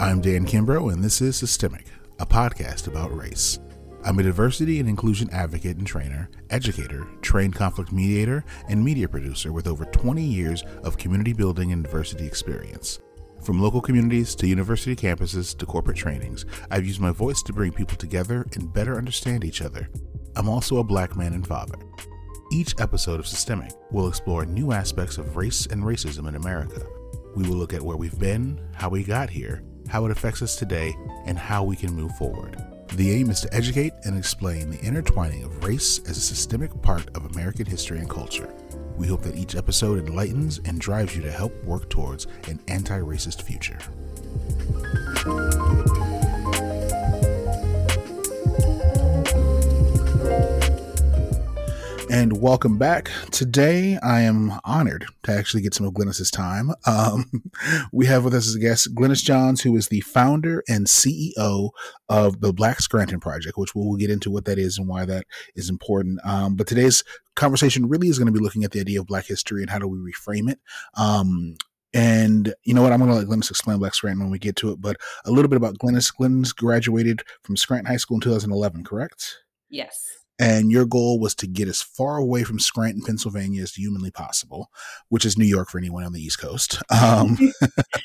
I'm Dan Kimbrough, and this is Systemic, a podcast about race. I'm a diversity and inclusion advocate and trainer, educator, trained conflict mediator, and media producer with over 20 years of community building and diversity experience. From local communities to university campuses to corporate trainings, I've used my voice to bring people together and better understand each other. I'm also a black man and father. Each episode of Systemic will explore new aspects of race and racism in America. We will look at where we've been, how we got here, how it affects us today, and how we can move forward. The aim is to educate and explain the intertwining of race as a systemic part of American history and culture. We hope that each episode enlightens and drives you to help work towards an anti racist future. And welcome back. Today, I am honored to actually get some of Glynis's time. Um, we have with us as a guest Glynis Johns, who is the founder and CEO of the Black Scranton Project, which we'll get into what that is and why that is important. Um, but today's conversation really is going to be looking at the idea of Black history and how do we reframe it. Um, and you know what? I'm going to let Glynis explain Black Scranton when we get to it. But a little bit about Glynis. Glynis graduated from Scranton High School in 2011, correct? Yes and your goal was to get as far away from Scranton, Pennsylvania as humanly possible, which is New York for anyone on the East Coast. Um,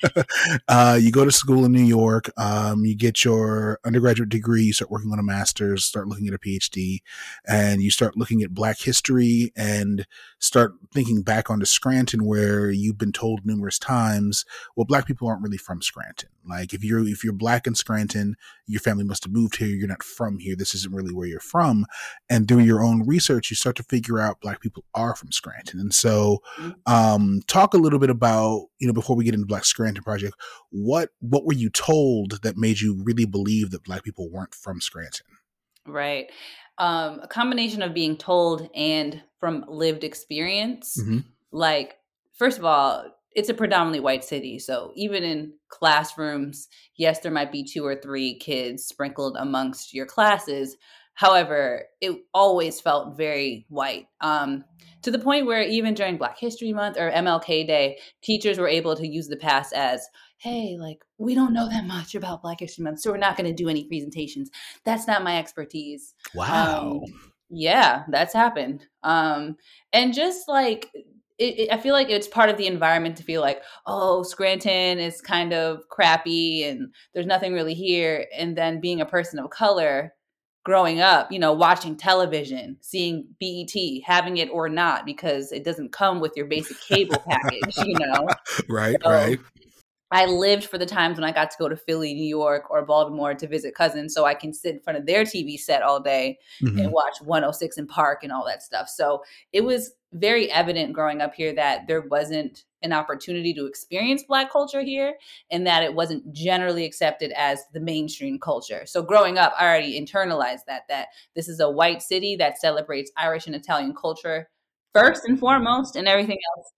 uh, you go to school in New York, um, you get your undergraduate degree, you start working on a master's, start looking at a PhD, and you start looking at Black history and start thinking back onto Scranton, where you've been told numerous times, well, Black people aren't really from Scranton. Like if you're if you're Black in Scranton, your family must have moved here. You're not from here. This isn't really where you're from and doing your own research, you start to figure out Black people are from Scranton. And so, mm-hmm. um, talk a little bit about you know before we get into Black Scranton Project, what what were you told that made you really believe that Black people weren't from Scranton? Right, um, a combination of being told and from lived experience. Mm-hmm. Like, first of all, it's a predominantly white city. So even in classrooms, yes, there might be two or three kids sprinkled amongst your classes, However, it always felt very white. Um, to the point where even during Black History Month or MLK Day, teachers were able to use the past as, hey, like, we don't know that much about Black History Month, so we're not going to do any presentations. That's not my expertise. Wow. Um, yeah, that's happened. Um, and just like, it, it, I feel like it's part of the environment to feel like, oh, Scranton is kind of crappy and there's nothing really here. And then being a person of color, growing up, you know, watching television, seeing BET, having it or not, because it doesn't come with your basic cable package, you know? right, so right. I lived for the times when I got to go to Philly, New York, or Baltimore to visit cousins so I can sit in front of their TV set all day mm-hmm. and watch 106 & Park and all that stuff. So it was very evident growing up here that there wasn't an opportunity to experience black culture here and that it wasn't generally accepted as the mainstream culture. So growing up, I already internalized that that this is a white city that celebrates Irish and Italian culture first and foremost and everything else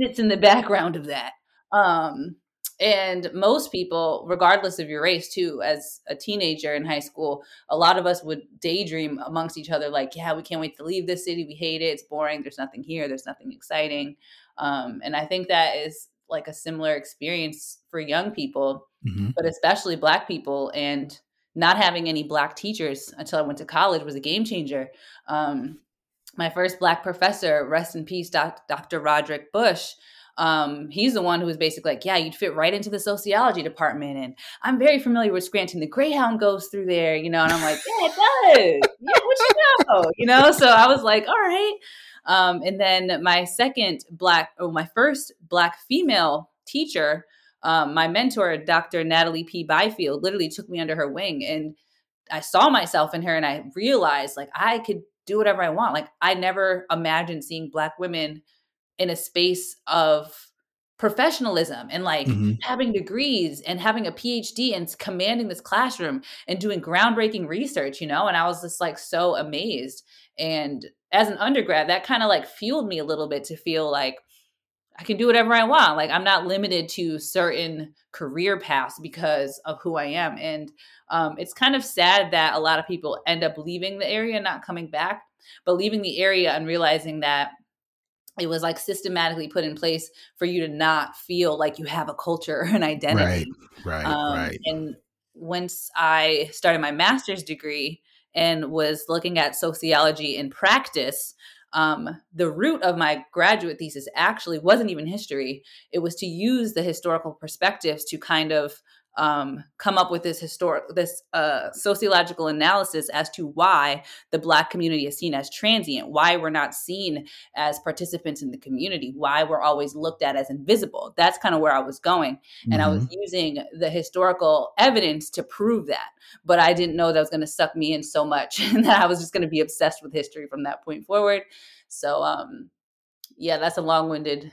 sits in the background of that. Um, and most people regardless of your race too as a teenager in high school a lot of us would daydream amongst each other like yeah we can't wait to leave this city. We hate it. It's boring. There's nothing here. There's nothing exciting. Um, and i think that is like a similar experience for young people mm-hmm. but especially black people and not having any black teachers until i went to college was a game changer. Um, my first black professor rest in peace doc, dr roderick bush um, he's the one who was basically like, yeah, you'd fit right into the sociology department. And I'm very familiar with Scranton. The Greyhound goes through there, you know, and I'm like, yeah, it does. Yeah, what you know? You know, so I was like, all right. Um, and then my second black, oh, my first black female teacher, um, my mentor, Dr. Natalie P. Byfield, literally took me under her wing. And I saw myself in her and I realized like I could do whatever I want. Like I never imagined seeing black women in a space of professionalism and like mm-hmm. having degrees and having a PhD and commanding this classroom and doing groundbreaking research, you know? And I was just like so amazed. And as an undergrad, that kind of like fueled me a little bit to feel like I can do whatever I want. Like I'm not limited to certain career paths because of who I am. And um, it's kind of sad that a lot of people end up leaving the area, not coming back, but leaving the area and realizing that it was like systematically put in place for you to not feel like you have a culture and identity. Right, right, um, right. And once I started my master's degree and was looking at sociology in practice, um, the root of my graduate thesis actually wasn't even history. It was to use the historical perspectives to kind of um, come up with this historic, this uh, sociological analysis as to why the Black community is seen as transient, why we're not seen as participants in the community, why we're always looked at as invisible. That's kind of where I was going, and mm-hmm. I was mm-hmm. using the historical evidence to prove that. But I didn't know that was going to suck me in so much, and that I was just going to be obsessed with history from that point forward. So, um, yeah, that's a long-winded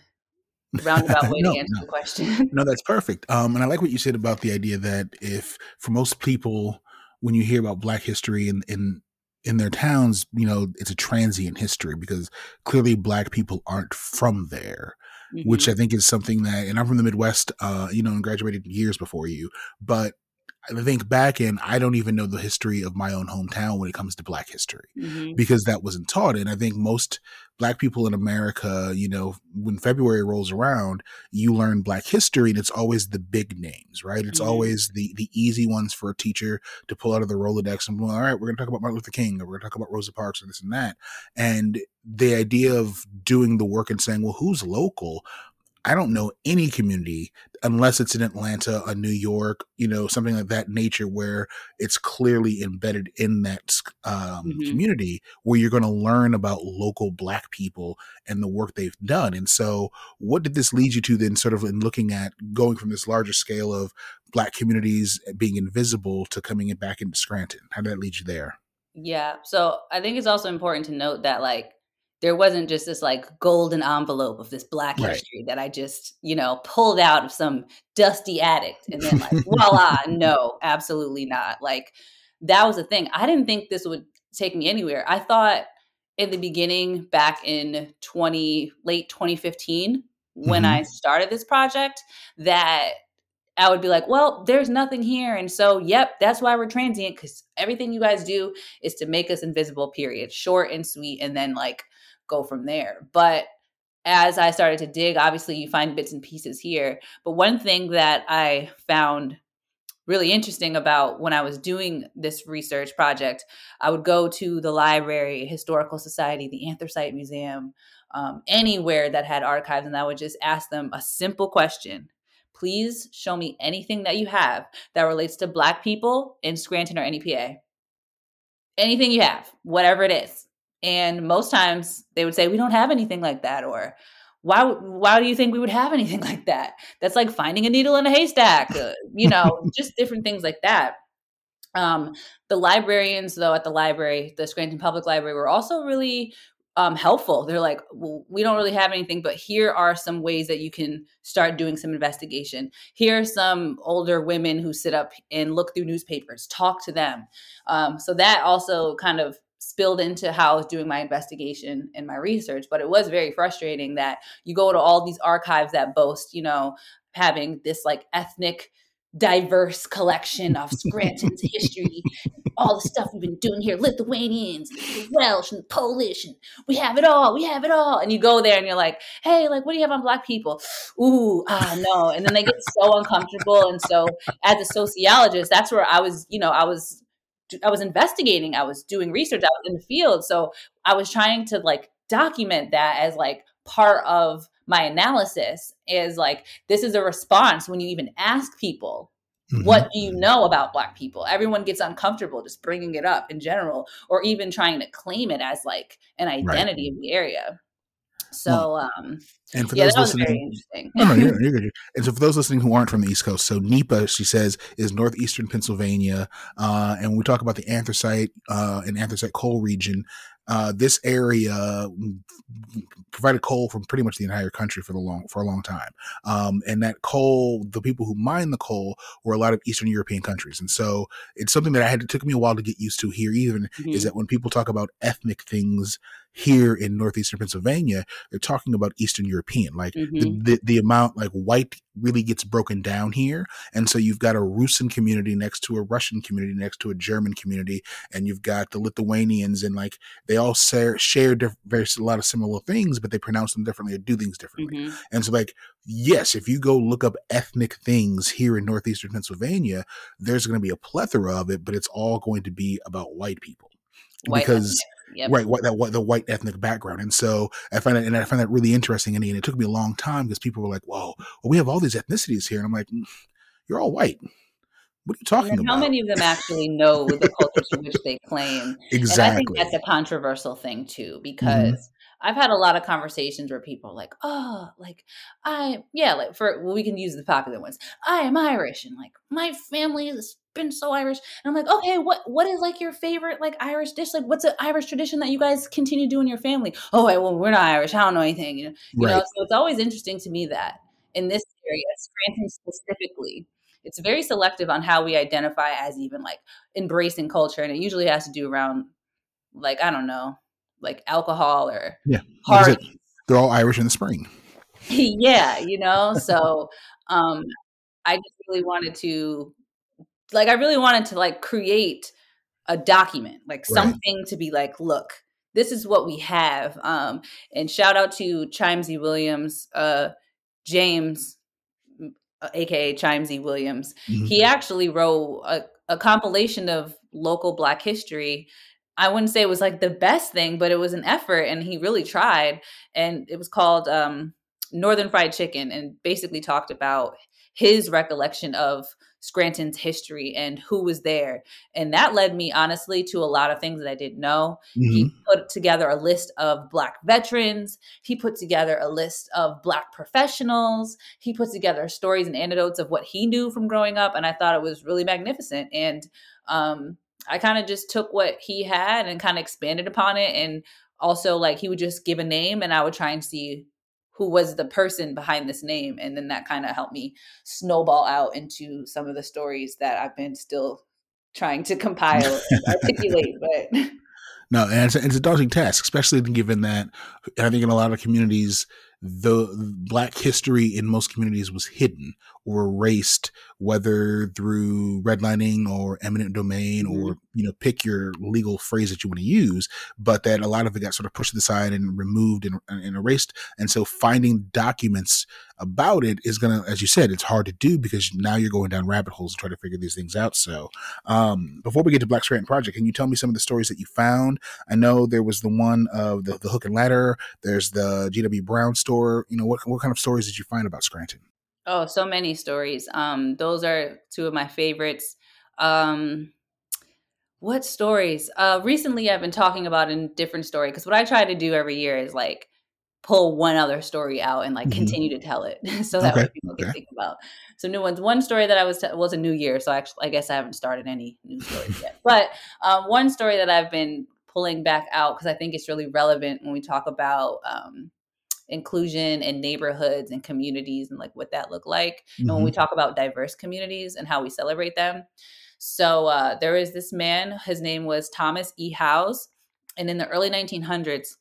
roundabout way no, to answer no. the question. no, that's perfect. Um, and I like what you said about the idea that if for most people, when you hear about Black history in in in their towns, you know, it's a transient history because clearly Black people aren't from there. Mm-hmm. Which I think is something that, and I'm from the Midwest, uh, you know, and graduated years before you, but I think back and I don't even know the history of my own hometown when it comes to black history mm-hmm. because that wasn't taught. And I think most black people in America, you know, when February rolls around, you learn black history and it's always the big names, right? It's mm-hmm. always the the easy ones for a teacher to pull out of the Rolodex and, well, all right, we're going to talk about Martin Luther King or we're going to talk about Rosa Parks or this and that. And the idea of doing the work and saying, well, who's local? I don't know any community unless it's in Atlanta, a New York, you know, something like that nature where it's clearly embedded in that um, mm-hmm. community where you're going to learn about local Black people and the work they've done. And so, what did this lead you to then, sort of in looking at going from this larger scale of Black communities being invisible to coming in back into Scranton? How did that lead you there? Yeah. So, I think it's also important to note that, like, there wasn't just this like golden envelope of this black right. history that I just, you know, pulled out of some dusty attic and then like voila, no, absolutely not. Like that was the thing. I didn't think this would take me anywhere. I thought in the beginning back in 20 late 2015 when mm-hmm. I started this project that I would be like, well, there's nothing here. And so, yep, that's why we're transient because everything you guys do is to make us invisible, period. Short and sweet. And then, like, go from there. But as I started to dig, obviously you find bits and pieces here. But one thing that I found really interesting about when I was doing this research project, I would go to the library, Historical Society, the Anthracite Museum, um, anywhere that had archives, and I would just ask them a simple question. Please show me anything that you have that relates to Black people in Scranton or NEPA. Anything you have, whatever it is. And most times they would say, we don't have anything like that. Or why, why do you think we would have anything like that? That's like finding a needle in a haystack, uh, you know, just different things like that. Um, the librarians, though, at the library, the Scranton Public Library, were also really um, helpful. They're like, well, we don't really have anything, but here are some ways that you can start doing some investigation. Here are some older women who sit up and look through newspapers, talk to them. Um, so that also kind of spilled into how I was doing my investigation and my research. But it was very frustrating that you go to all these archives that boast, you know, having this like ethnic diverse collection of Scranton's history, all the stuff we've been doing here, Lithuanians, and Welsh, and Polish, and we have it all, we have it all. And you go there and you're like, hey, like, what do you have on Black people? Ooh, ah, no. And then they get so uncomfortable. And so, as a sociologist, that's where I was, you know, I was I was investigating, I was doing research, I was in the field. So I was trying to like document that as like part of my analysis is like this is a response when you even ask people mm-hmm. what do you know about black people everyone gets uncomfortable just bringing it up in general or even trying to claim it as like an identity right. of the area so, um, and for yeah, those listening, no, no, you're, you're good. And so for those listening who aren't from the East Coast, so NEPA, she says, is northeastern Pennsylvania. Uh, and when we talk about the anthracite uh, and anthracite coal region, uh, this area provided coal from pretty much the entire country for the long for a long time. Um, and that coal, the people who mine the coal were a lot of Eastern European countries. And so it's something that I had to took me a while to get used to here. Even mm-hmm. is that when people talk about ethnic things here in northeastern Pennsylvania, they're talking about Eastern European, like mm-hmm. the, the, the amount like white really gets broken down here. And so you've got a Russian community next to a Russian community next to a German community, and you've got the Lithuanians, and like they all share share diff- very a lot of similar things, but they pronounce them differently or do things differently. Mm-hmm. And so like yes, if you go look up ethnic things here in northeastern Pennsylvania, there's going to be a plethora of it, but it's all going to be about white people. White because Yep. right what that what the white ethnic background and so i find that and i find that really interesting and, and it took me a long time because people were like whoa well we have all these ethnicities here and i'm like mm, you're all white what are you talking and about? How many of them actually know the cultures to which they claim? Exactly. And I think that's a controversial thing too, mm-hmm. because mm-hmm. I've had a lot of conversations where people are like, "Oh, like I, yeah, like for well, we can use the popular ones. I am Irish, and like my family has been so Irish." And I'm like, "Okay, what what is like your favorite like Irish dish? Like, what's an Irish tradition that you guys continue doing in your family?" Oh, well, we're not Irish. I don't know anything. You know, you know. So it's always interesting to me that in this area, Scranton specifically it's very selective on how we identify as even like embracing culture and it usually has to do around like i don't know like alcohol or yeah parties. they're all irish in the spring yeah you know so um i just really wanted to like i really wanted to like create a document like right. something to be like look this is what we have um and shout out to chimesy williams uh james aka uh, Chimesy Williams. Mm-hmm. He actually wrote a, a compilation of local Black history. I wouldn't say it was like the best thing, but it was an effort, and he really tried. And it was called um, Northern Fried Chicken, and basically talked about his recollection of Scranton's history and who was there. And that led me, honestly, to a lot of things that I didn't know. Mm-hmm. He put together a list of Black veterans, he put together a list of Black professionals, he put together stories and anecdotes of what he knew from growing up. And I thought it was really magnificent. And um, I kind of just took what he had and kind of expanded upon it. And also, like, he would just give a name, and I would try and see who was the person behind this name and then that kind of helped me snowball out into some of the stories that i've been still trying to compile and articulate but no and it's, it's a daunting task especially given that i think in a lot of communities the black history in most communities was hidden or erased whether through redlining or eminent domain mm-hmm. or you know pick your legal phrase that you want to use but that a lot of it got sort of pushed to the side and removed and, and erased and so finding documents about it is gonna as you said it's hard to do because now you're going down rabbit holes and trying to figure these things out so um, before we get to black scranton project can you tell me some of the stories that you found i know there was the one of the, the hook and ladder there's the gw brown store you know what, what kind of stories did you find about scranton Oh, so many stories. Um, those are two of my favorites. Um, what stories? Uh, recently, I've been talking about a different story because what I try to do every year is like pull one other story out and like mm-hmm. continue to tell it, so that okay. way people can think about some new ones. One story that I was t- was a new year, so actually, I guess I haven't started any new stories yet. But um, one story that I've been pulling back out because I think it's really relevant when we talk about um, inclusion in neighborhoods and communities and like what that look like mm-hmm. and when we mm-hmm. talk about diverse communities and how we celebrate them so uh, there is this man his name was thomas e howes and in the early 1900s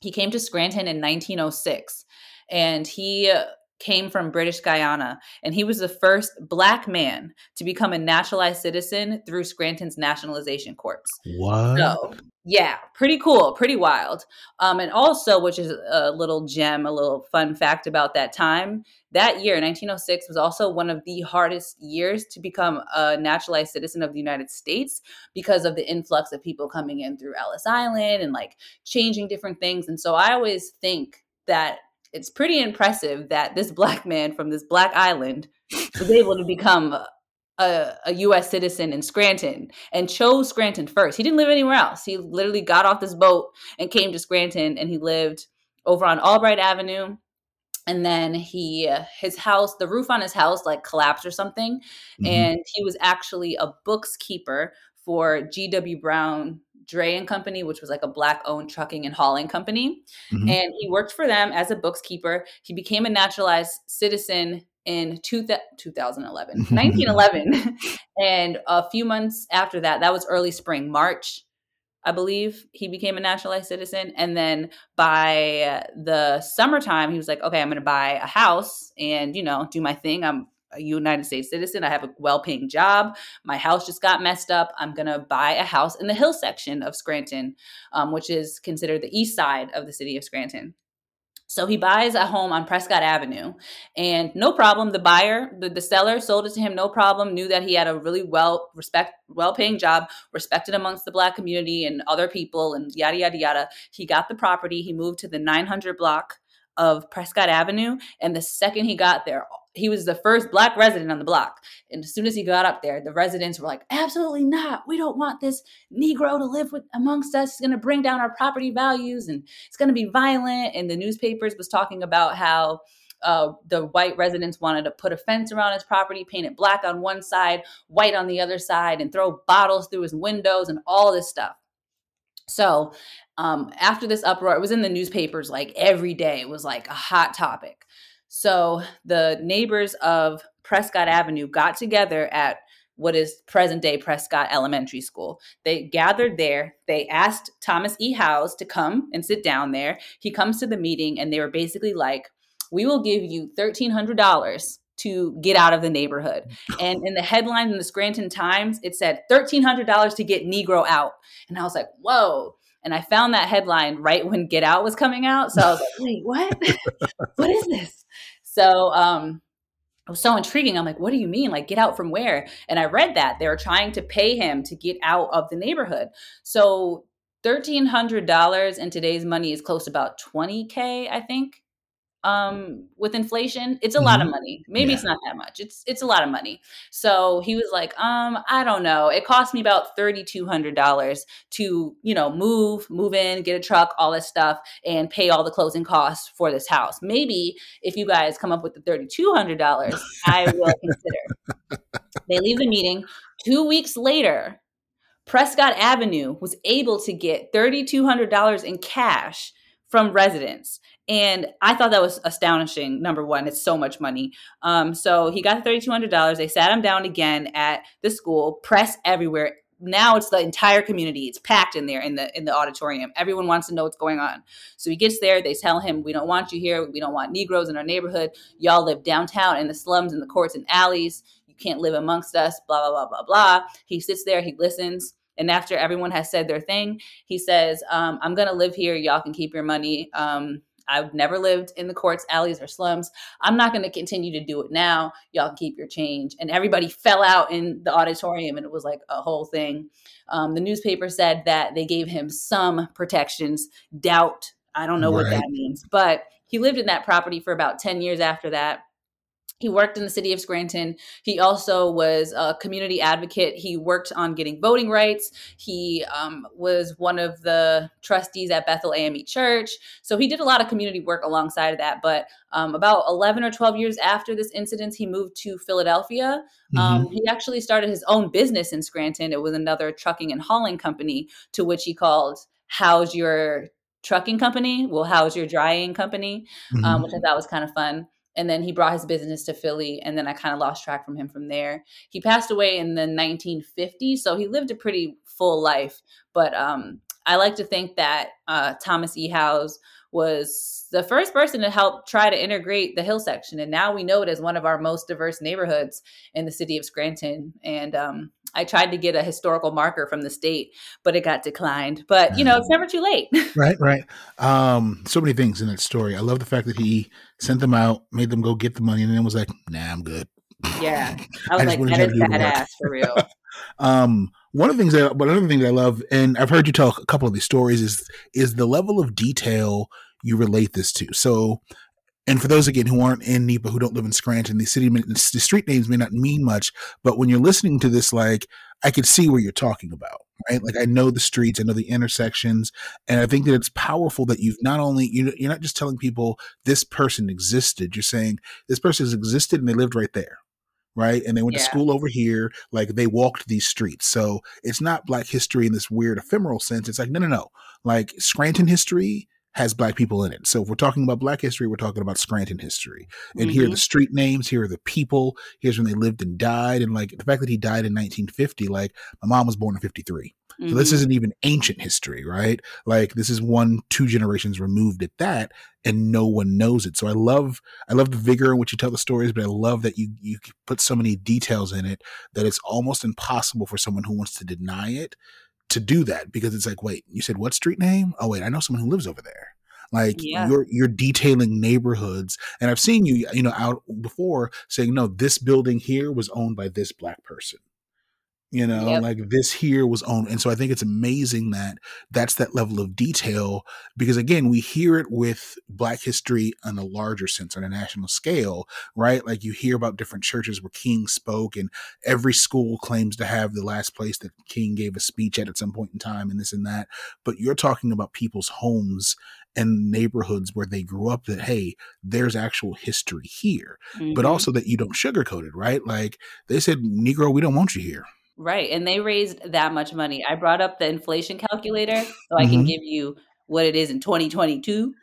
he came to scranton in 1906 and he came from British Guyana, and he was the first black man to become a naturalized citizen through Scranton's Nationalization Corps. What? So, yeah, pretty cool, pretty wild. Um, and also, which is a little gem, a little fun fact about that time, that year, 1906, was also one of the hardest years to become a naturalized citizen of the United States because of the influx of people coming in through Ellis Island and like changing different things. And so I always think that it's pretty impressive that this black man from this black island was able to become a, a, U.S. citizen in Scranton and chose Scranton first. He didn't live anywhere else. He literally got off this boat and came to Scranton, and he lived over on Albright Avenue. And then he, his house, the roof on his house like collapsed or something, mm-hmm. and he was actually a books keeper for G.W. Brown Dray and Company, which was like a black owned trucking and hauling company. Mm-hmm. And he worked for them as a bookkeeper. He became a naturalized citizen in two th- 2011, 1911. and a few months after that, that was early spring, March. I believe he became a naturalized citizen. And then by the summertime, he was like, okay, I'm going to buy a house and, you know, do my thing. I'm a United States citizen. I have a well paying job. My house just got messed up. I'm going to buy a house in the hill section of Scranton, um, which is considered the east side of the city of Scranton. So he buys a home on Prescott Avenue, and no problem. The buyer, the, the seller, sold it to him, no problem. Knew that he had a really well respect, well paying job, respected amongst the black community and other people, and yada yada yada. He got the property. He moved to the 900 block of Prescott Avenue, and the second he got there, he was the first black resident on the block. And as soon as he got up there, the residents were like, absolutely not. We don't want this Negro to live with amongst us. He's going to bring down our property values and it's going to be violent. And the newspapers was talking about how uh, the white residents wanted to put a fence around his property, paint it black on one side, white on the other side, and throw bottles through his windows and all this stuff. So um, after this uproar, it was in the newspapers like every day. It was like a hot topic. So the neighbors of Prescott Avenue got together at what is present day Prescott Elementary School. They gathered there. They asked Thomas E. Howes to come and sit down there. He comes to the meeting and they were basically like, We will give you $1,300 to get out of the neighborhood. And in the headline in the Scranton Times, it said $1,300 to get Negro out. And I was like, Whoa. And I found that headline right when Get Out was coming out. So I was like, wait, what? what is this? So um, it was so intriguing. I'm like, what do you mean? Like, get out from where? And I read that they were trying to pay him to get out of the neighborhood. So $1,300 in today's money is close to about 20K, I think um with inflation it's a mm-hmm. lot of mm-hmm. money. Maybe yeah. it's not that much. It's it's a lot of money. So he was like um i don't know. It cost me about $3200 to you know move move in get a truck all this stuff and pay all the closing costs for this house. Maybe if you guys come up with the $3200 i will consider. They leave the meeting. Two weeks later prescott avenue was able to get $3200 in cash from residents and I thought that was astonishing. Number one, it's so much money. Um, so he got the $3,200. They sat him down again at the school, press everywhere. Now it's the entire community. It's packed in there in the in the auditorium. Everyone wants to know what's going on. So he gets there. They tell him, "We don't want you here. We don't want Negroes in our neighborhood. Y'all live downtown in the slums, in the courts and alleys. You can't live amongst us." Blah blah blah blah blah. He sits there. He listens. And after everyone has said their thing, he says, um, I'm to live here. Y'all can keep your money. Um, I've never lived in the courts, alleys, or slums. I'm not going to continue to do it now. Y'all keep your change. And everybody fell out in the auditorium, and it was like a whole thing. Um, the newspaper said that they gave him some protections. Doubt, I don't know right. what that means, but he lived in that property for about 10 years after that. He worked in the city of Scranton. He also was a community advocate. He worked on getting voting rights. He um, was one of the trustees at Bethel AME Church. So he did a lot of community work alongside of that. But um, about 11 or 12 years after this incident, he moved to Philadelphia. Mm-hmm. Um, he actually started his own business in Scranton. It was another trucking and hauling company to which he called How's Your Trucking Company? Well, How's Your Drying Company? Um, mm-hmm. which I thought was kind of fun and then he brought his business to Philly, and then I kind of lost track from him from there. He passed away in the 1950s, so he lived a pretty full life. But um, I like to think that uh, Thomas E. Howes was the first person to help try to integrate the hill section, and now we know it as one of our most diverse neighborhoods in the city of Scranton. And um, I tried to get a historical marker from the state, but it got declined. But you know, it's never too late. right, right. Um, so many things in that story. I love the fact that he sent them out, made them go get the money, and then was like, "Nah, I'm good." Yeah, I was I like, "That is badass for real." um, one of the things that, but another thing that I love, and I've heard you tell a couple of these stories, is is the level of detail you relate this to. So and for those again who aren't in NEPA, who don't live in Scranton, the city, the street names may not mean much, but when you're listening to this, like I can see where you're talking about, right? Like I know the streets, I know the intersections, and I think that it's powerful that you've not only you're not just telling people this person existed, you're saying this person has existed and they lived right there, right? And they went yeah. to school over here, like they walked these streets. So it's not Black history in this weird ephemeral sense. It's like no, no, no, like Scranton history has black people in it. So if we're talking about black history, we're talking about Scranton history. And mm-hmm. here are the mm-hmm. street names, here are the people, here's when they lived and died. And like the fact that he died in 1950, like my mom was born in 53. Mm-hmm. So this mm-hmm. isn't even ancient history, right? Like this is one, two generations removed at that, and no one knows it. So I love, I love the vigor in which you tell the stories, but I love that you you put so many details in it that it's almost impossible for someone who wants to deny it to do that because it's like, wait, you said what street name? Oh wait, I know someone who lives over there. Like yeah. you're you're detailing neighborhoods, and I've seen you, you know, out before saying, no, this building here was owned by this black person you know yep. like this here was owned and so i think it's amazing that that's that level of detail because again we hear it with black history on a larger sense on a national scale right like you hear about different churches where king spoke and every school claims to have the last place that king gave a speech at at some point in time and this and that but you're talking about people's homes and neighborhoods where they grew up that hey there's actual history here mm-hmm. but also that you don't sugarcoat it right like they said negro we don't want you here Right. And they raised that much money. I brought up the inflation calculator so I can mm-hmm. give you what it is in 2022.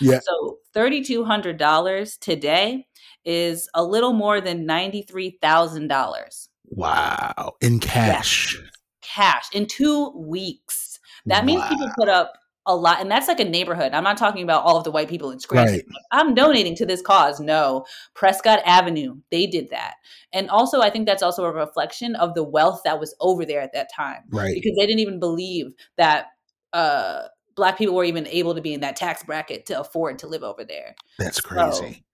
Yeah. so $3,200 today is a little more than $93,000. Wow. In cash. Yes. Cash in two weeks. That means people put up a lot and that's like a neighborhood. I'm not talking about all of the white people in scranton. Right. i'm donating to this cause. No prescott avenue they did that. And also i think that's also a reflection of the wealth that was over there at that time. Right. Because they didn't even believe that uh black people were even able to be in that tax bracket to afford to live over there. That's crazy.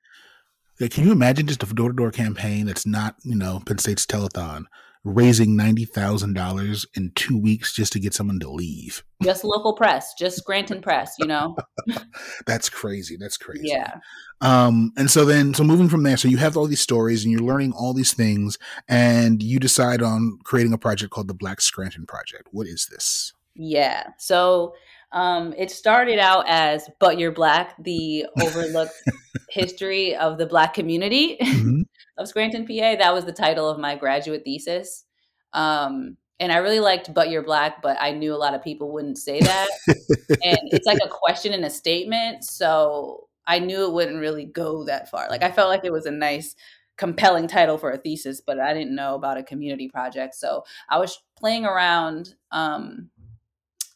So, can you imagine just a door-to-door campaign that's not you know penn state's telethon raising $90,000 in two weeks just to get someone to leave. Just local press, just Scranton press, you know? That's crazy. That's crazy. Yeah. Um, and so then, so moving from there, so you have all these stories and you're learning all these things and you decide on creating a project called the Black Scranton Project. What is this? Yeah. So, um, it started out as But You're Black, the overlooked history of the Black community. Mm-hmm of Scranton, PA. That was the title of my graduate thesis. Um, and I really liked But You're Black, but I knew a lot of people wouldn't say that. and it's like a question and a statement. So I knew it wouldn't really go that far. Like I felt like it was a nice, compelling title for a thesis, but I didn't know about a community project. So I was playing around um,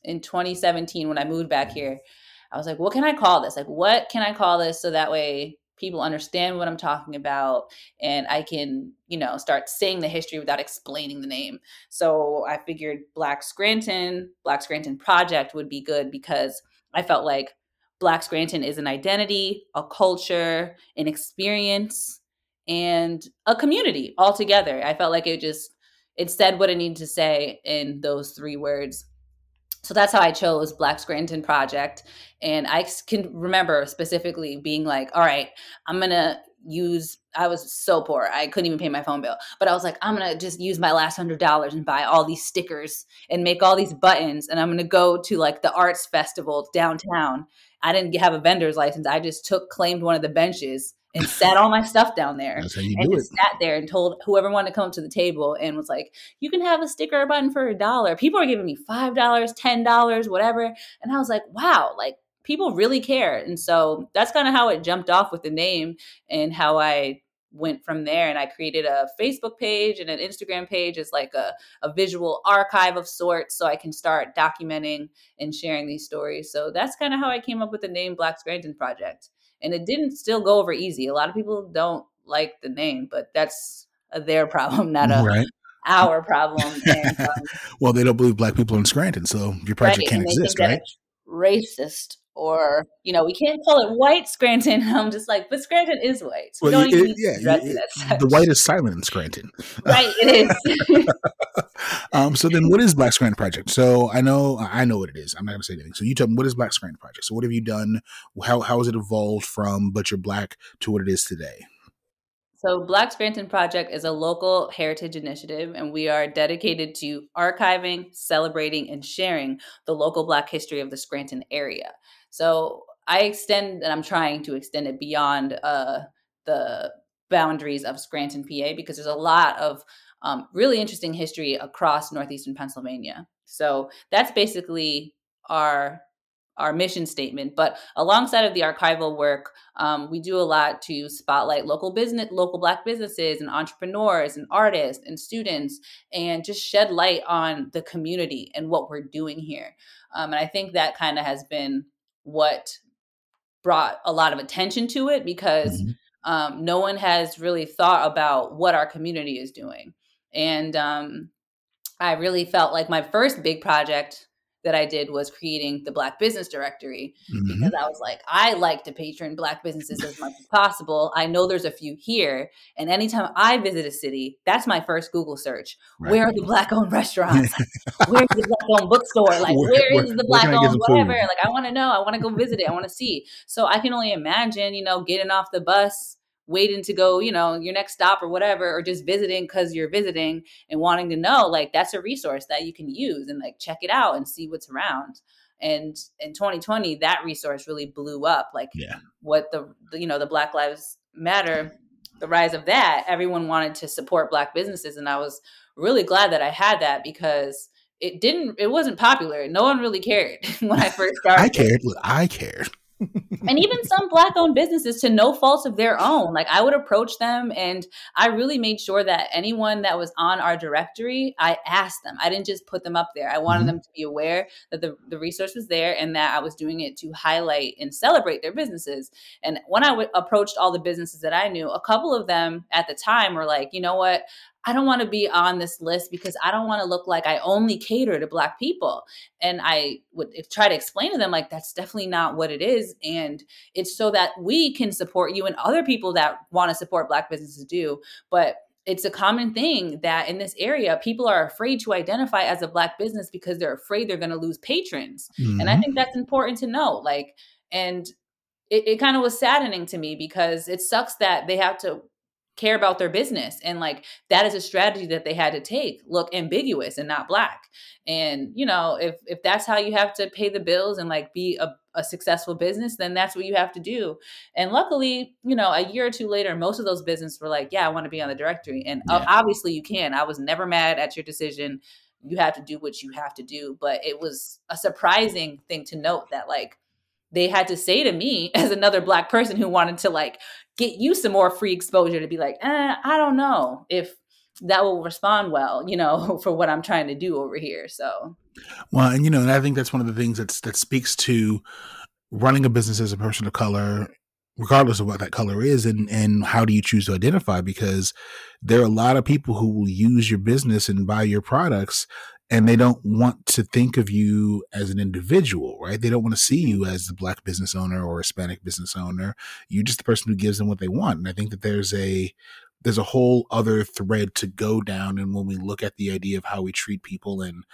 in 2017 when I moved back mm-hmm. here. I was like, what can I call this? Like, what can I call this so that way people understand what I'm talking about and I can, you know, start saying the history without explaining the name. So I figured Black Scranton, Black Scranton Project would be good because I felt like Black Scranton is an identity, a culture, an experience, and a community altogether. I felt like it just it said what it needed to say in those three words so that's how I chose Black Scranton Project. And I can remember specifically being like, all right, I'm going to use, I was so poor. I couldn't even pay my phone bill. But I was like, I'm going to just use my last hundred dollars and buy all these stickers and make all these buttons. And I'm going to go to like the arts festival downtown. I didn't have a vendor's license. I just took, claimed one of the benches and sat all my stuff down there and just sat there and told whoever wanted to come to the table and was like, you can have a sticker button for a dollar. People are giving me five dollars, ten dollars, whatever. And I was like, wow, like people really care. And so that's kind of how it jumped off with the name and how I went from there and I created a Facebook page and an Instagram page as like a, a visual archive of sorts so I can start documenting and sharing these stories. So that's kind of how I came up with the name Black Scranton Project and it didn't still go over easy. A lot of people don't like the name, but that's their problem, not a right. our problem. And, um, well, they don't believe black people in Scranton, so your project right, can't exist, right? Racist or you know we can't call it white Scranton. I'm just like, but Scranton is white. So well, it, yeah, it, the white is silent in Scranton. Right, it is. um, so then, what is Black Scranton Project? So I know I know what it is. I'm not going to say anything. So you tell me what is Black Scranton Project. So what have you done? How how has it evolved from But You're Black to what it is today? So, Black Scranton Project is a local heritage initiative, and we are dedicated to archiving, celebrating, and sharing the local Black history of the Scranton area. So I extend, and I'm trying to extend it beyond uh, the boundaries of Scranton, PA, because there's a lot of um, really interesting history across northeastern Pennsylvania. So that's basically our our mission statement. But alongside of the archival work, um, we do a lot to spotlight local business, local Black businesses, and entrepreneurs, and artists, and students, and just shed light on the community and what we're doing here. Um, and I think that kind of has been what brought a lot of attention to it because mm-hmm. um, no one has really thought about what our community is doing. And um, I really felt like my first big project that I did was creating the Black Business Directory mm-hmm. because I was like, I like to patron Black businesses as much as possible. I know there's a few here. And anytime I visit a city, that's my first Google search. Right. Where are the Black owned restaurants? Where's the Black owned bookstore? Like, where, where is the Black owned whatever? Food? Like, I want to know. I want to go visit it. I want to see. So I can only imagine, you know, getting off the bus waiting to go, you know, your next stop or whatever, or just visiting because you're visiting and wanting to know, like that's a resource that you can use and like check it out and see what's around. And in 2020, that resource really blew up. Like yeah. what the, the, you know, the Black Lives Matter, the rise of that, everyone wanted to support Black businesses. And I was really glad that I had that because it didn't, it wasn't popular. No one really cared when I first started. I cared. I cared and even some black owned businesses to no fault of their own. Like i would approach them and i really made sure that anyone that was on our directory i asked them. I didn't just put them up there. I wanted mm-hmm. them to be aware that the, the resource was there and that i was doing it to highlight and celebrate their businesses. And when I w- approached all the businesses that i knew a couple of them at the time were like you know what I don't want to be on this list because I don't want to look like I only cater to Black people. And I would try to explain to them, like, that's definitely not what it is. And it's so that we can support you and other people that want to support Black businesses do. But it's a common thing that in this area people are afraid to identify as a black business because they're afraid they're going to lose patrons mm-hmm. and i mm-hmm. think that's important to know like and it, it kind of was saddening to me because it sucks that they have to care about their business and like that is a strategy that they had to take look ambiguous and not black. And you know if if that's how you have to pay the bills and like be a, a successful business then that's what you have to do. And luckily you know a year or two later most of those businesses were like yeah i want to be on the directory. And uh, yeah. obviously you can. I was never mad at your decision. You have to do what you have to do. But it was a surprising thing to note that like they had to say to me as another black person who wanted to like get you some more free exposure to be like, eh, I don't know if that will respond well, you know, for what I'm trying to do over here. So, well, and you know, and I think that's one of the things that's that speaks to running a business as a person of color regardless of what that color is and and how do you choose to identify because there are a lot of people who will use your business and buy your products and they don't want to think of you as an individual, right? They don't want to see you as the black business owner or Hispanic business owner. You're just the person who gives them what they want. And I think that there's a there's a whole other thread to go down and when we look at the idea of how we treat people and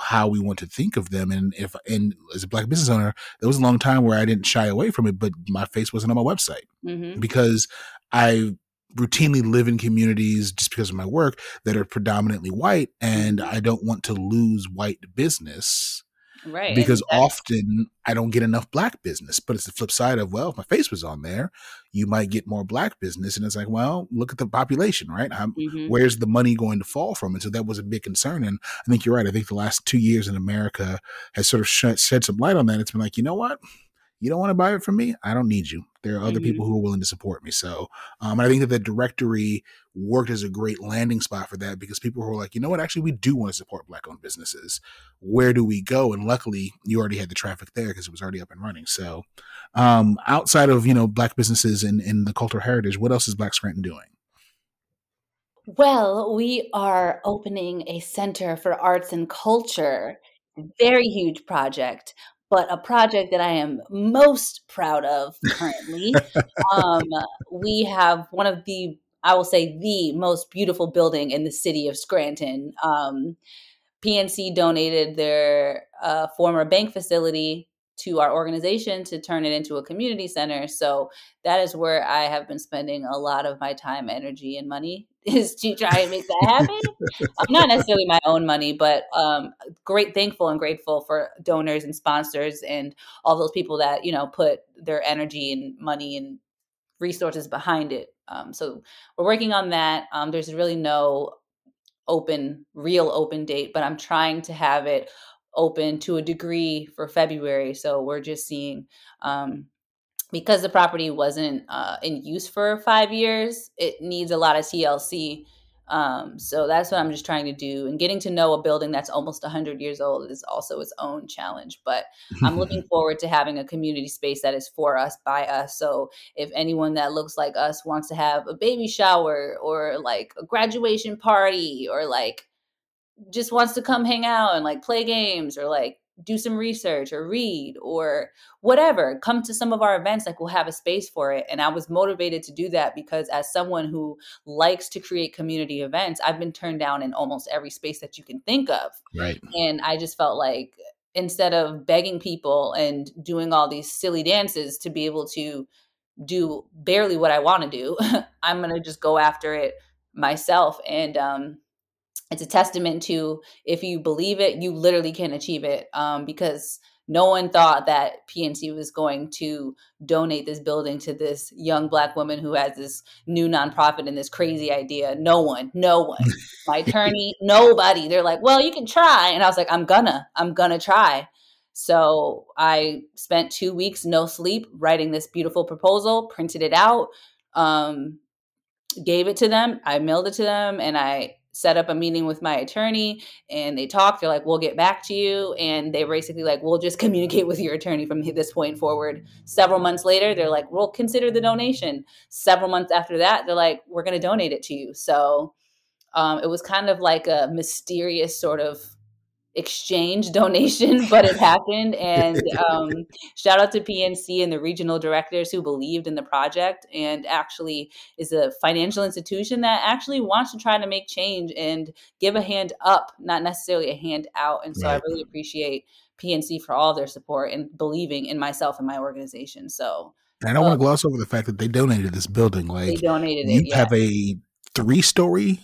how we want to think of them and if and as a black business owner there was a long time where i didn't shy away from it but my face wasn't on my website mm-hmm. because i routinely live in communities just because of my work that are predominantly white and. I don't want to lose white business. Right. Because often I don't get enough black business. But it's the flip side of, well, if my face was on there, you might get more black business. And it's like, well, look at the population, right? Mm-hmm. Where's the money going to fall from? And so that was a big concern. And I think you're right. I think the last two years in America has sort of shed some light on that. It's been like, you know what? you don't want to buy it from me i don't need you there are other mm-hmm. people who are willing to support me so um, i think that the directory worked as a great landing spot for that because people were like you know what actually we do want to support black owned businesses where do we go and luckily you already had the traffic there because it was already up and running so um, outside of you know black businesses and, and the cultural heritage what else is black scranton doing well, we are opening a center for arts and culture. Very huge project but a project that I am most proud of currently. um, we have one of the, I will say, the most beautiful building in the city of Scranton. Um, PNC donated their uh, former bank facility to our organization to turn it into a community center. So that is where I have been spending a lot of my time, energy, and money is to try and make that happen. um, not necessarily my own money, but um, great, thankful and grateful for donors and sponsors and all those people that you know put their energy and money and resources behind it. Um, so we're working on that. Um, there's really no open, real open date, but I'm trying to have it open to a degree for February. So we're just seeing um, because the property wasn't uh, in use for five years, it needs a lot of TLC. Um, so that's what I'm just trying to do. And getting to know a building that's almost 100 years old is also its own challenge. But I'm looking forward to having a community space that is for us, by us. So if anyone that looks like us wants to have a baby shower or like a graduation party or like just wants to come hang out and like play games or like do some research or read or whatever come to some of our events like we'll have a space for it. And i was motivated to do that because as someone who likes to create community events i've been turned down in almost every space that you can think of. Right. And i just felt like instead of begging people and doing all these silly dances to be able to do barely what i want to do i'm going to just go after it myself. And um it's a testament to if you believe it, you literally can achieve it. Um, because no one thought that PNC was going to donate this building to this young black woman who has this new nonprofit and this crazy idea. No one, no one. My attorney, nobody. They're like, well, you can try. And I was like, I'm gonna, I'm gonna try. So I spent two weeks no sleep writing this beautiful proposal, printed it out, um, gave it to them. I mailed it to them, and I set up a meeting with my attorney and they talked they're like we'll get back to you and they basically like we'll just communicate with your attorney from this point forward. Several months later they're like we'll consider the donation. Several months after that they're like we're going to donate it to you. So um, it was kind of like a mysterious sort of exchange donation, but it happened. And um, shout out to PNC and the regional directors who believed in the project and actually is a financial institution that actually wants to try to make change and give a hand up, not necessarily a hand out. And so right. I really appreciate PNC for all their support and believing in myself and my organization. So I don't want to gloss over the fact that they donated this building. Like they donated you it, yeah. have a three story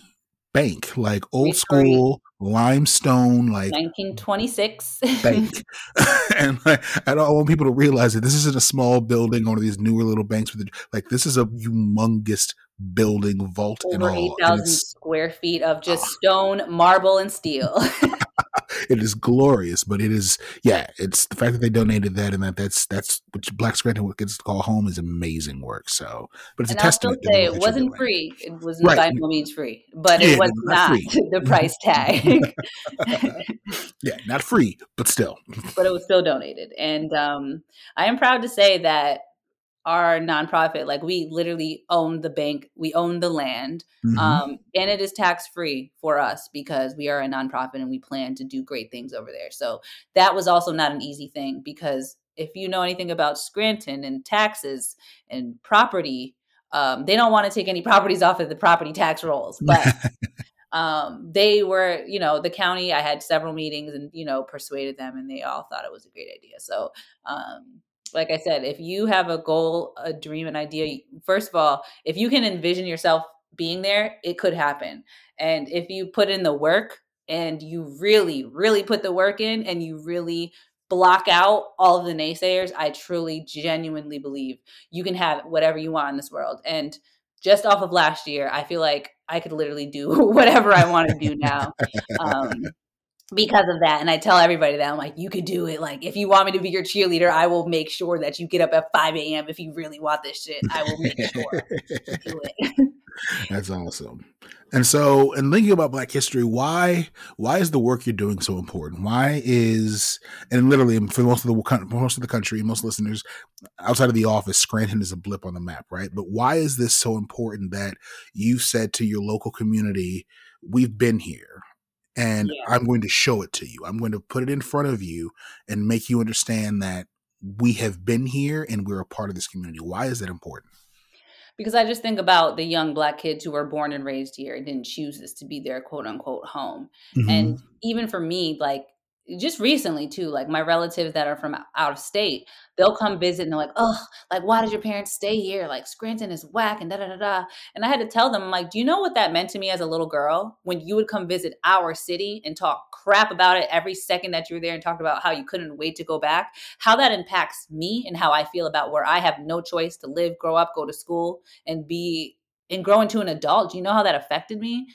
bank, like old school limestone, like 1926 bank. and like, I don't want people to realize that this isn't a small building, one of these newer little banks with the, like this is a humongous building vault over 8,000 square feet of just uh, stone, marble, and steel. it is glorious, but it is yeah. It's the fact that they donated that and that that's that's what Black Scranton gets to call home is amazing work. So, but it's and a I'll testament. Still say it wasn't free. It was right. by no means free, but yeah, it was not, not the price tag. yeah, not free, but still. but it was still donated, and um, I am proud to say that our nonprofit like we literally own the bank we own the land mm-hmm. um, and it is tax free for us because we are a nonprofit and we plan to do great things over there so that was also not an easy thing because if you know anything about scranton and taxes and property um, they don't want to take any properties off of the property tax rolls but um, they were, you know, the county, I had several meetings and, you know, persuaded them and they all thought it was a great idea. So, um, like I said, if you have a goal, a dream, an idea, first of all, if you can envision yourself being there, it could happen. And if you put in the work and you really, really put the work in and you really block out all of the naysayers, I truly, genuinely believe you can have whatever you want in this world. And just off of last year, I feel like I could literally do whatever I want to do now. Um, because of that. And I tell everybody that I'm like, you could do it. Like, if you want me to be your cheerleader, I will make sure that you get up at 5 a.m. If you really want this shit, I will make sure do it. That's awesome. And so, and thinking about Black history, why why is the work you're doing so important? Why is and literally for most of the most of the country, most listeners outside of the office, Scranton is a blip on the map, right? But why is this so important that you said to your local community, "We've been here and yeah. I'm going to show it to you. I'm going to put it in front of you and make you understand that we have been here and we're a part of this community. Why is that important? Because I just think about the young black kids who were born and raised here and didn't choose this to be their quote unquote home. Mm-hmm. And even for me, like just recently too like my relatives that are from out of state they'll come visit and they're like oh like why did your parents stay here? Like scranton is whack and da da da da. And i had to tell them I'm like do you know what that meant to me as a little girl when you would come visit our city and talk crap about it every second that you were there and talked about how you couldn't wait to go back? How that impacts me and how i feel about where i have no choice to live grow up go to school and be and grow into an adult. Do you know how that affected me?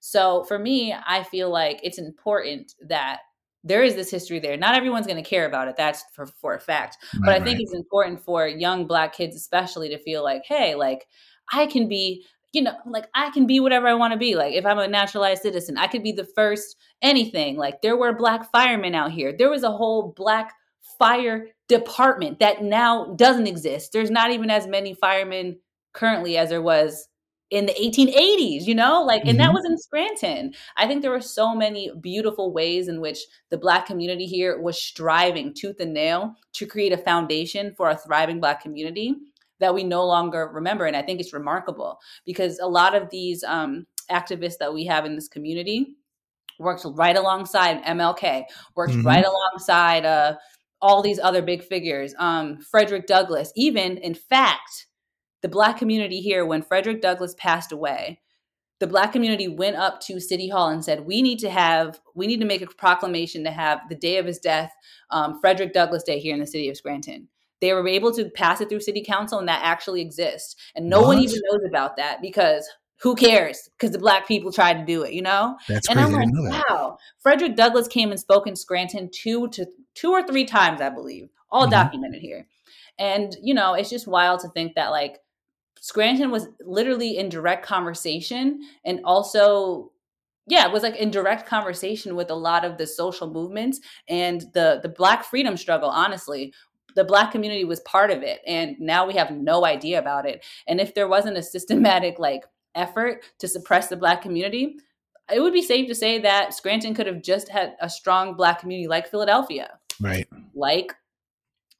So for me i feel like it's important that there is this history there. Not everyone's going to care about it. That's for, for a fact. Right, but I think right. it's important for young black kids, especially, to feel like, hey, like I can be, you know, like I can be whatever I want to be. Like if I'm a naturalized citizen, I could be the first anything. Like there were black firemen out here. There was a whole black fire department that now doesn't exist. There's not even as many firemen currently as there was in the 1880s, you know, like, and mm-hmm. that was in Scranton. I think there were so many beautiful ways in which the Black community here was striving tooth and nail to create a foundation for a thriving Black community that we no longer remember. And I think it's remarkable because a lot of these um, activists that we have in this community worked right alongside MLK, worked mm-hmm. right alongside uh, all these other big figures, um, Frederick Douglass, even, in fact, the black community here, when Frederick Douglass passed away, the black community went up to city hall and said we need to have we need to make a proclamation to have the day of his death um, frederick douglass day here in the city of scranton they were able to pass it through city council and that actually exists and no what? one even knows about that because who cares because the black people tried to do it you know That's and crazy. i'm like wow frederick douglass came and spoke in scranton two to two or three times i believe all mm-hmm. documented here and you know it's just wild to think that like Scranton was literally in direct conversation and also yeah, it was like in direct conversation with a lot of the social movements and the the black freedom struggle, honestly. The black community was part of it and now we have no idea about it. And if there wasn't a systematic like effort to suppress the black community, it would be safe to say that Scranton could have just had a strong black community like Philadelphia. Right. Like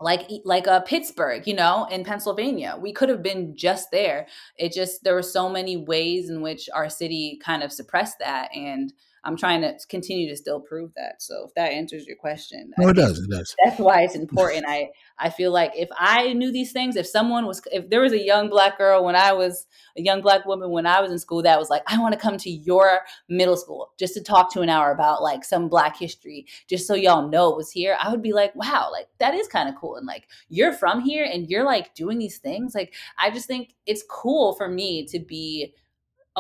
like like uh, Pittsburgh, you know, in Pennsylvania. We could have been just there. It just there were so many ways in which our city kind of suppressed that and I'm trying to continue to still prove that. So if that answers your question, no, it does. It does. That's why it's important. I I feel like if I knew these things, if someone was, if there was a young black girl when I was a young black woman when I was in school that was like, I want to come to your middle school just to talk to an hour about like some black history, just so y'all know it was here. I would be like, wow, like that is kind of cool. And like you're from here and you're like doing these things. Like I just think it's cool for me to be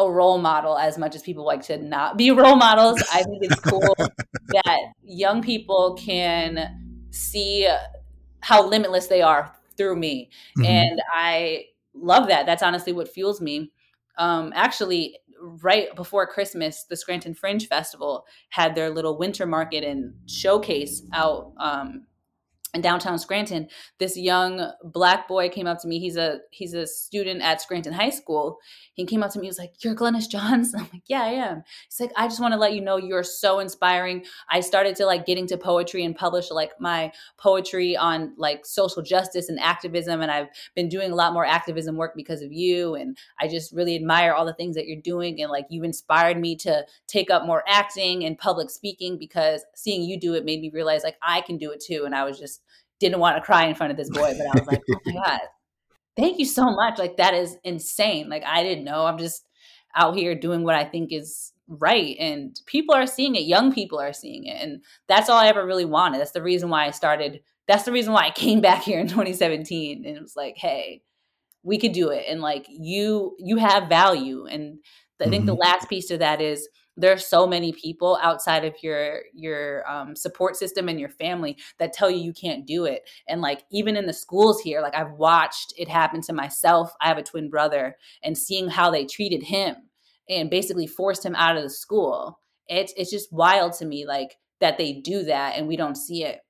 a role model as much as people like to not be role models. I think it's cool that young people can see how limitless they are through me. Mm-hmm. And I love that. That's honestly what fuels me. Um, actually, right before Christmas, the Scranton Fringe Festival had their little winter market and showcase out um, in downtown Scranton, this young black boy came up to me. He's a he's a student at Scranton High School. He came up to me. He was like, "You're Glynis Johns." I'm like, "Yeah, I am." He's like, "I just want to let you know you're so inspiring." I started to like get into poetry and publish like my poetry on like social justice and activism, and I've been doing a lot more activism work because of you. And I just really admire all the things that you're doing, and like you inspired me to take up more acting and public speaking because seeing you do it made me realize like I can do it too. And I was just didn't want to cry in front of this boy, but I was like, oh my God, thank you so much. Like, that is insane. Like, I didn't know. I'm just out here doing what I think is right. And people are seeing it. Young people are seeing it. And that's all I ever really wanted. That's the reason why I started. That's the reason why I came back here in 2017. And it was like, hey, we could do it. And like, you, you have value. And I think mm-hmm. the last piece to that is, there are so many people outside of your your um, support system and your family that tell you you can't do it. And like even in the schools here like i've watched it happen to myself. I have a twin brother and seeing how they treated him and basically forced him out of the school it's it's just wild to me like that they do that and we don't see it.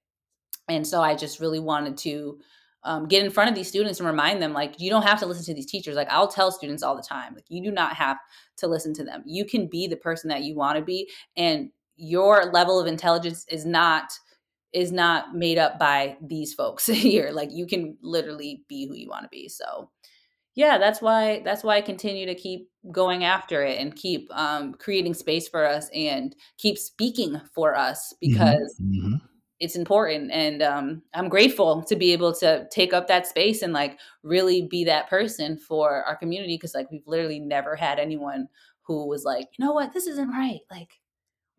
And so i just really wanted to um, get in front of these students and remind them like you don't have to listen to these teachers like i'll tell students all the time like you do not have to listen to them you can be the person that you want to be and your level of intelligence is not is not made up by these folks here like you can literally be who you want to be so yeah that's why that's why i continue to keep going after it and keep um, creating space for us and keep speaking for us mm-hmm. because mm-hmm. It's important and um, i'm grateful to be able to take up that space and like really be that person for our community because like we've literally never had anyone who was like you know what? This isn't right. Like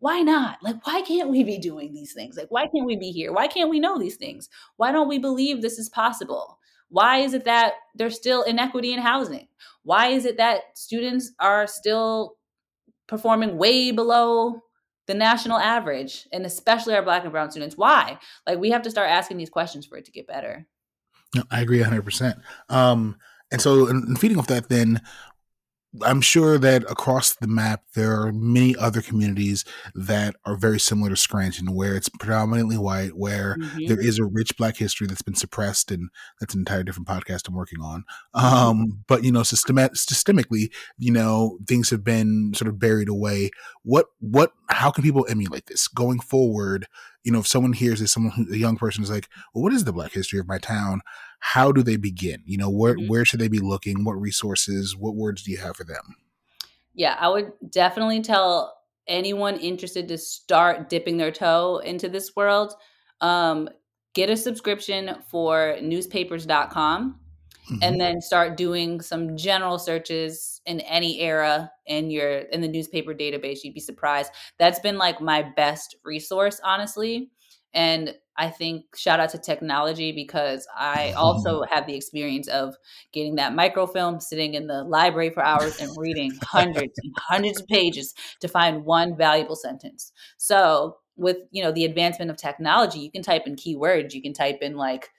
why not? Like why can't we be doing these things? Like why can't we be here? Why can't we know these things? Why don't we believe this is possible? Why is it that there's still inequity in housing? Why is it that students are still performing way below the national average and especially our black and brown students. Why? Like we have to start asking these questions for it to get better. No, i agree 100% um, and so in feeding off that then I'm sure that across the map, there are many other communities that are very similar to Scranton, where it's predominantly white, where mm-hmm. there is a rich Black history that's been suppressed, and that's an entire different podcast I'm working on. Mm-hmm. Um, but you know, systemat- systemically, you know, things have been sort of buried away. What, what, how can people emulate this going forward? You know, if someone hears this, someone who, a young person is like, "Well, what is the Black history of my town?" How do they begin? You know, where mm-hmm. where should they be looking? What resources? What words do you have for them? Yeah, I would definitely tell anyone interested to start dipping their toe into this world. Um, get a subscription for newspapers.com mm-hmm. and then start doing some general searches in any era in your in the newspaper database you'd be surprised that's been like my best resource honestly and I think shout out to technology because I also have the experience of getting that microfilm, sitting in the library for hours and reading hundreds and hundreds of pages to find one valuable sentence. So with you know the advancement of technology, you can type in keywords, you can type in like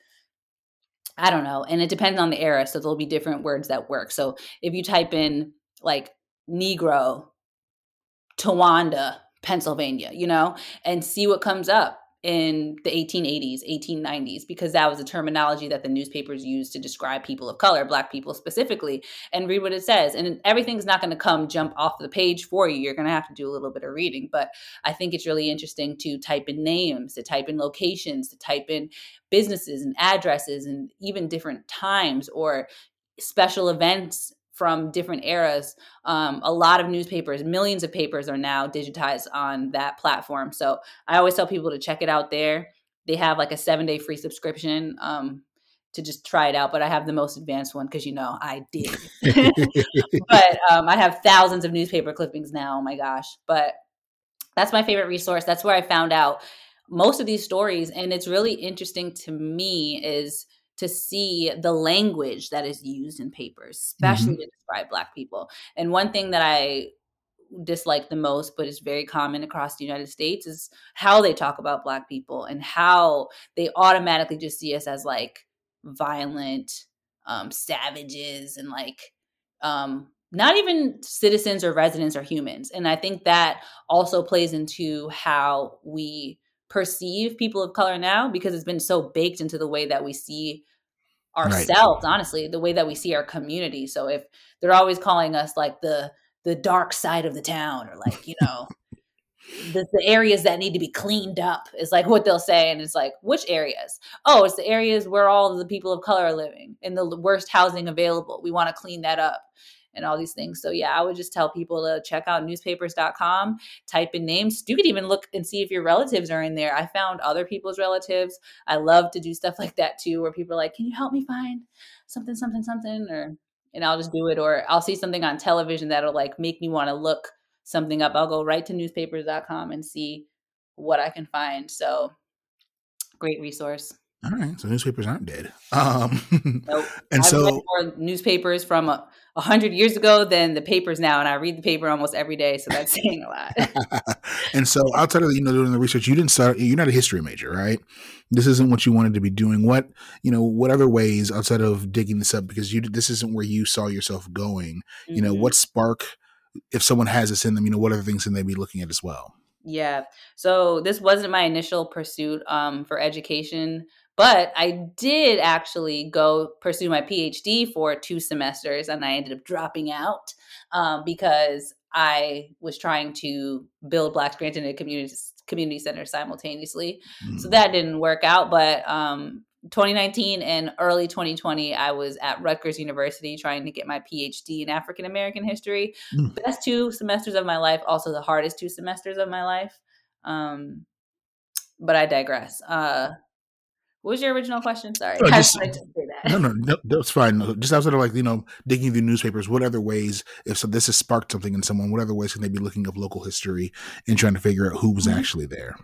I don't know, and it depends on the era. So there'll be different words that work. So if you type in like Negro, Towanda, Pennsylvania, you know, and see what comes up in the 1880s, 1890s, because that was a terminology that the newspapers used to describe people of color, Black people specifically, and read what it says. And everything's not going to come jump off the page for you. You're going to have to do a little bit of reading. But I think it's really interesting to type in names, to type in locations, to type in businesses and addresses, and even different times or special events from different eras. Um, a lot of newspapers, millions of papers are now digitized on that platform. So I always tell people to check it out there. They have like a seven day free subscription um, to just try it out, but I have the most advanced one because you know I did. but um, I have thousands of newspaper clippings now. Oh my gosh. But that's my favorite resource. That's where I found out most of these stories. And it's really interesting to me is to see the language that is used in papers, especially mm-hmm. to describe Black people. And one thing that I dislike the most, but is very common across the United States, is how they talk about Black people and how they automatically just see us as like violent um, savages and like um, not even citizens or residents or humans. And I think that also plays into how we perceive people of color now because it's been so baked into the way that we see ourselves right. honestly the way that we see our community. So if they're always calling us like the the dark side of the town or like you know the, the areas that need to be cleaned up is like what they'll say. And it's like which areas? Oh it's the areas where all the people of color are living in the worst housing available. We want to clean that up and all these things. So yeah, I would just tell people to check out newspapers.com, type in names. You could even look and see if your relatives are in there. I found other people's relatives. I love to do stuff like that too, where people are like, "Can you help me find something, something, something?" Or and I'll just do it. Or I'll see something on television that'll like make me want to look something up. I'll go right to newspapers.com and see what I can find. So great resource. All right, so newspapers aren't dead. Um, nope. and I've so more newspapers from a, hundred years ago than the papers now, and I read the paper almost every day, so that's saying a lot. and so outside of you know doing the research, you didn't start. You're not a history major, right? This isn't what you wanted to be doing. What you know? What other ways outside of digging this up because you this isn't where you saw yourself going. Mm-hmm. You know, what mm-hmm. spark? If someone has this in them, you know, what other things can they be looking at as well? Yeah. So this wasn't my initial pursuit um, for education. But I did actually go pursue my PhD for two semesters and I ended up dropping out um, because I was trying to build Black Scranton a community community center simultaneously. Mm. So that didn't work out. But um, 2019 and early 2020, I was at Rutgers University trying to get my PhD in African American history. Mm. Best two semesters of my life, also the hardest two semesters of my life. Um, but I digress. Uh, what was your original question? Sorry. No, just, no, no, no, that's fine. Just outside of like, you know, digging through newspapers, what other ways, if so, this has sparked something in someone, what other ways can they be looking up local history and trying to figure out who was mm-hmm. actually there?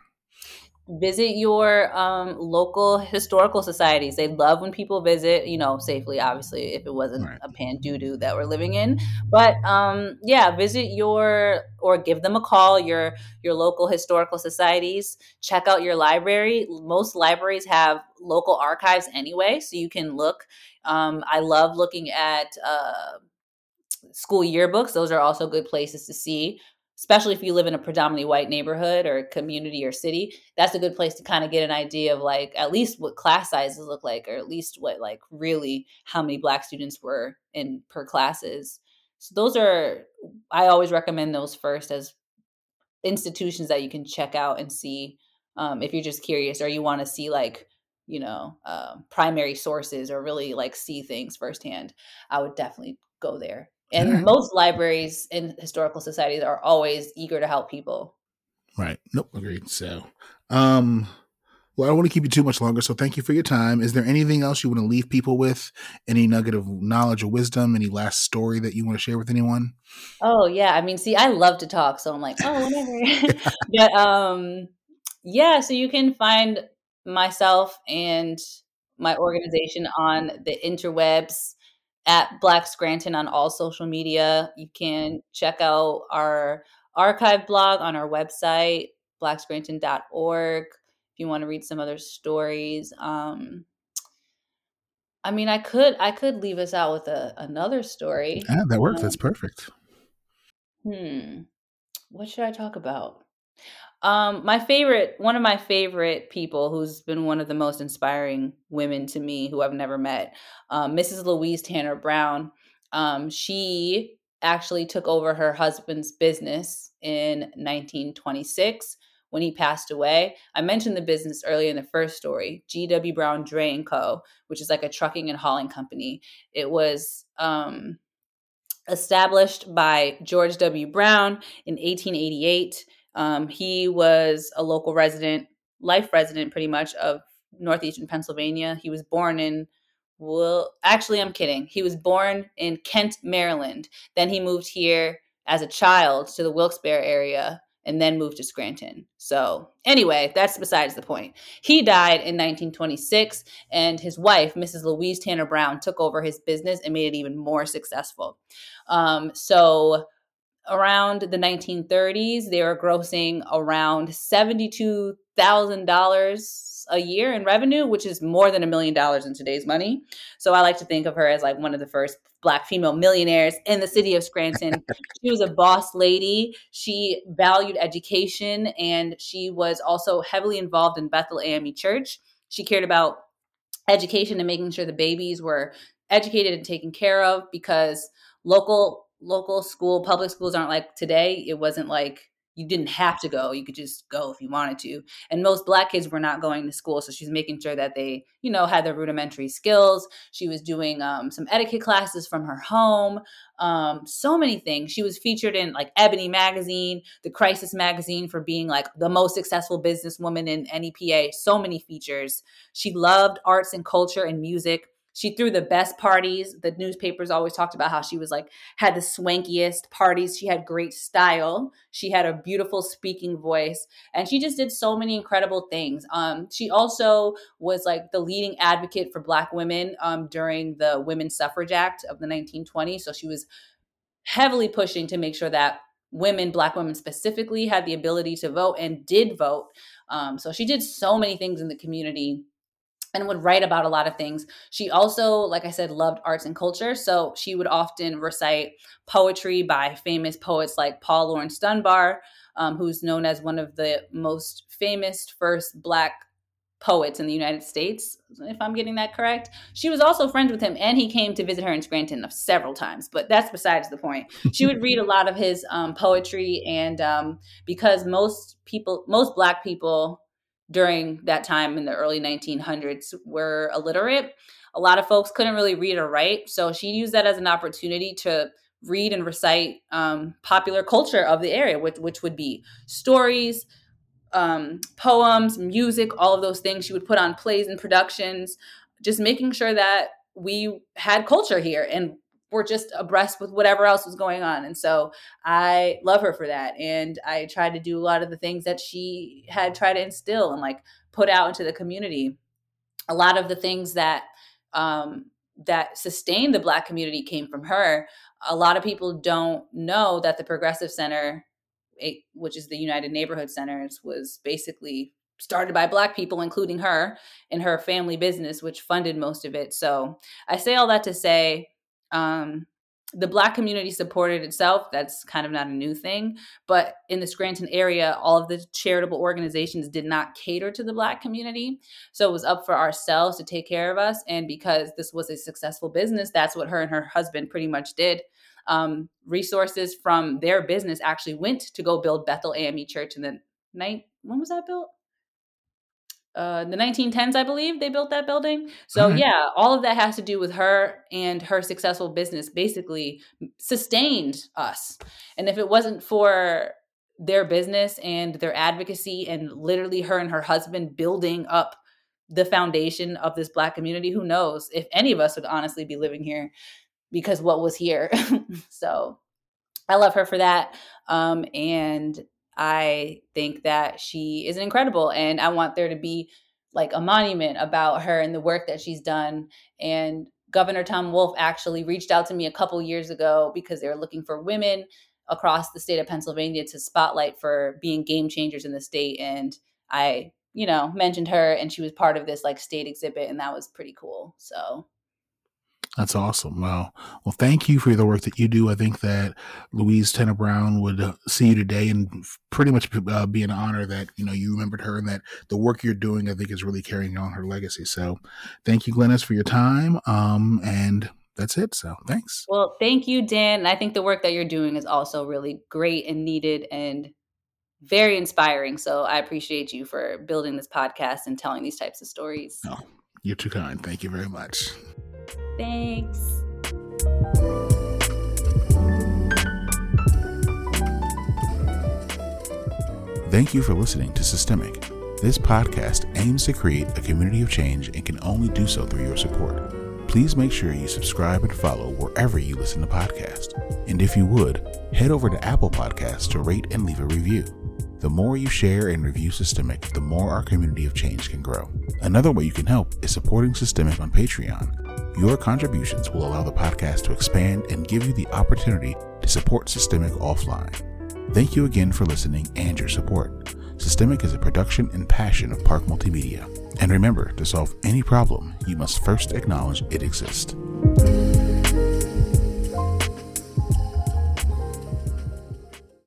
Visit your um, local historical societies. They love when people visit, you know, safely, obviously, if it wasn't right. a pan doo doo that we're living in. But um, yeah, visit your or give them a call. Your your local historical societies. Check out your library. Most libraries have local archives anyway, so you can look. Um, I love looking at. Uh, school yearbooks those are also good places to see especially if you live in a predominantly white neighborhood or community or city that's a good place to kind of get an idea of like at least what class sizes look like or at least what like really how many black students were in per classes. So those are i always recommend those first as institutions that you can check out and see um, if you're just curious or you want to see like you know uh, primary sources or really like see things firsthand i would definitely go there and most libraries and historical societies are always eager to help people. Right. Nope agreed. So um well i don't want to keep you too much longer so thank you for your time. Is there anything else you want to leave people with? Any nugget of knowledge or wisdom? Any last story that you want to share with anyone? Oh yeah. I mean see i love to talk so i'm like oh whatever. But um yeah so you can find myself and my organization on the interwebs at Black Scranton on all social media. You can check out our archive blog on our website, blackscranton.org, if you want to read some other stories. Um, I mean, I could I could leave us out with a, another story. Yeah, that works. Um, That's perfect. Hmm. What should I talk about? Um, my favorite, one of my favorite people who's been one of the most inspiring women to me who I've never met, um, Mrs. Louise Tanner Brown. Um, she actually took over her husband's business in 1926 when he passed away. I mentioned the business earlier in the first story, G.W. Brown Dray and Co., which is like a trucking and hauling company. It was um, established by George W. Brown in 1888 um, he was a local resident, life resident pretty much of northeastern Pennsylvania. He was born in well, actually, I'm kidding. He was born in Kent, Maryland. Then he moved here as a child to the Wilkes-Barre area and then moved to Scranton. So, anyway, that's besides the point. He died in 1926, and his wife, Mrs. Louise Tanner Brown, took over his business and made it even more successful. Um, so, around the 1930s, they were grossing around $72,000 a year in revenue, which is more than a million dollars in today's money. So I like to think of her as like one of the first black female millionaires in the city of Scranton. she was a boss lady. She valued education and she was also heavily involved in Bethel AME Church. She cared about education and making sure the babies were educated and taken care of because local local school public schools aren't like today it wasn't like you didn't have to go you could just go if you wanted to and most black kids were not going to school so she's making sure that they you know had their rudimentary skills she was doing um, some etiquette classes from her home um, so many things she was featured in like ebony magazine the crisis magazine for being like the most successful businesswoman in nepa so many features she loved arts and culture and music she threw the best parties. The newspapers always talked about how she was like had the swankiest parties. She had great style. She had a beautiful speaking voice, and she just did so many incredible things. Um, she also was like the leading advocate for Black women um, during the Women's Suffrage Act of the 1920s. So she was heavily pushing to make sure that women, Black women specifically, had the ability to vote and did vote. Um, so she did so many things in the community and would write about a lot of things. She also, like I said, loved arts and culture. So she would often recite poetry by famous poets like Paul Laurence Dunbar, um, who's known as one of the most famous first Black poets in the United States, if I'm getting that correct. She was also friends with him, and he came to visit her in Scranton several times, but that's besides the point. She would read a lot of his um, poetry, and um, because most people, most Black people, during that time in the early 1900s were illiterate. A lot of folks couldn't really read or write. So she used that as an opportunity to read and recite um, popular culture of the area, which, which would be stories, um, poems, music, all of those things. She would put on plays and productions, just making sure that we had culture here. And were just abreast with whatever else was going on. And so I love her for that. And I tried to do a lot of the things that she had tried to instill and like put out into the community. A lot of the things that um, that sustained the Black community came from her. A lot of people don't know that the Progressive Center, which is the United Neighborhood Centers, was basically started by black people including her and her family business which funded most of it so i say all that to say um, the black community supported itself that's kind of not a new thing but in the scranton area all of the charitable organizations did not cater to the black community so it was up for ourselves to take care of us and because this was a successful business that's what her and her husband pretty much did. Um, resources from their business actually went to go build bethel ame church in the night when was that built uh, the 1910s, I believe they built that building. So yeah, all of that has to do with her and her successful business basically sustained us. And if it wasn't for their business and their advocacy and literally her and her husband building up the foundation of this black community, who knows if any of us would honestly be living here because what was here. so I love her for that. Um, and I think that she is incredible and I want there to be like a monument about her and the work that she's done. And Governor Tom Wolf actually reached out to me a couple years ago because they were looking for women across the state of Pennsylvania to spotlight for being game changers in the state. And I, you know, mentioned her and she was part of this like state exhibit and that was pretty cool. So that's awesome. Well, Well, thank you for the work that you do. I think that Louise Tanner Brown would uh, see you today and pretty much uh, be an honor that, you know, you remembered her and that the work you're doing, I think, is really carrying on her legacy. So thank you, Glynis, for your time. Um, and that's it. So thanks. Well, thank you, Dan. And I think the work that you're doing is also really great and needed and very inspiring. So I appreciate you for building this podcast and telling these types of stories. Oh, you're too kind. Thank you very much. Thanks. Thank you for listening to Systemic. This podcast aims to create a community of change and can only do so through your support. Please make sure you subscribe and follow wherever you listen to podcasts. And if you would, head over to Apple Podcasts to rate and leave a review. The more you share and review Systemic, the more our community of change can grow. Another way you can help is supporting Systemic on Patreon. Your contributions will allow the podcast to expand and give you the opportunity to support Systemic offline. Thank you again for listening and your support. Systemic is a production and passion of Park Multimedia. And remember, to solve any problem, you must first acknowledge it exists.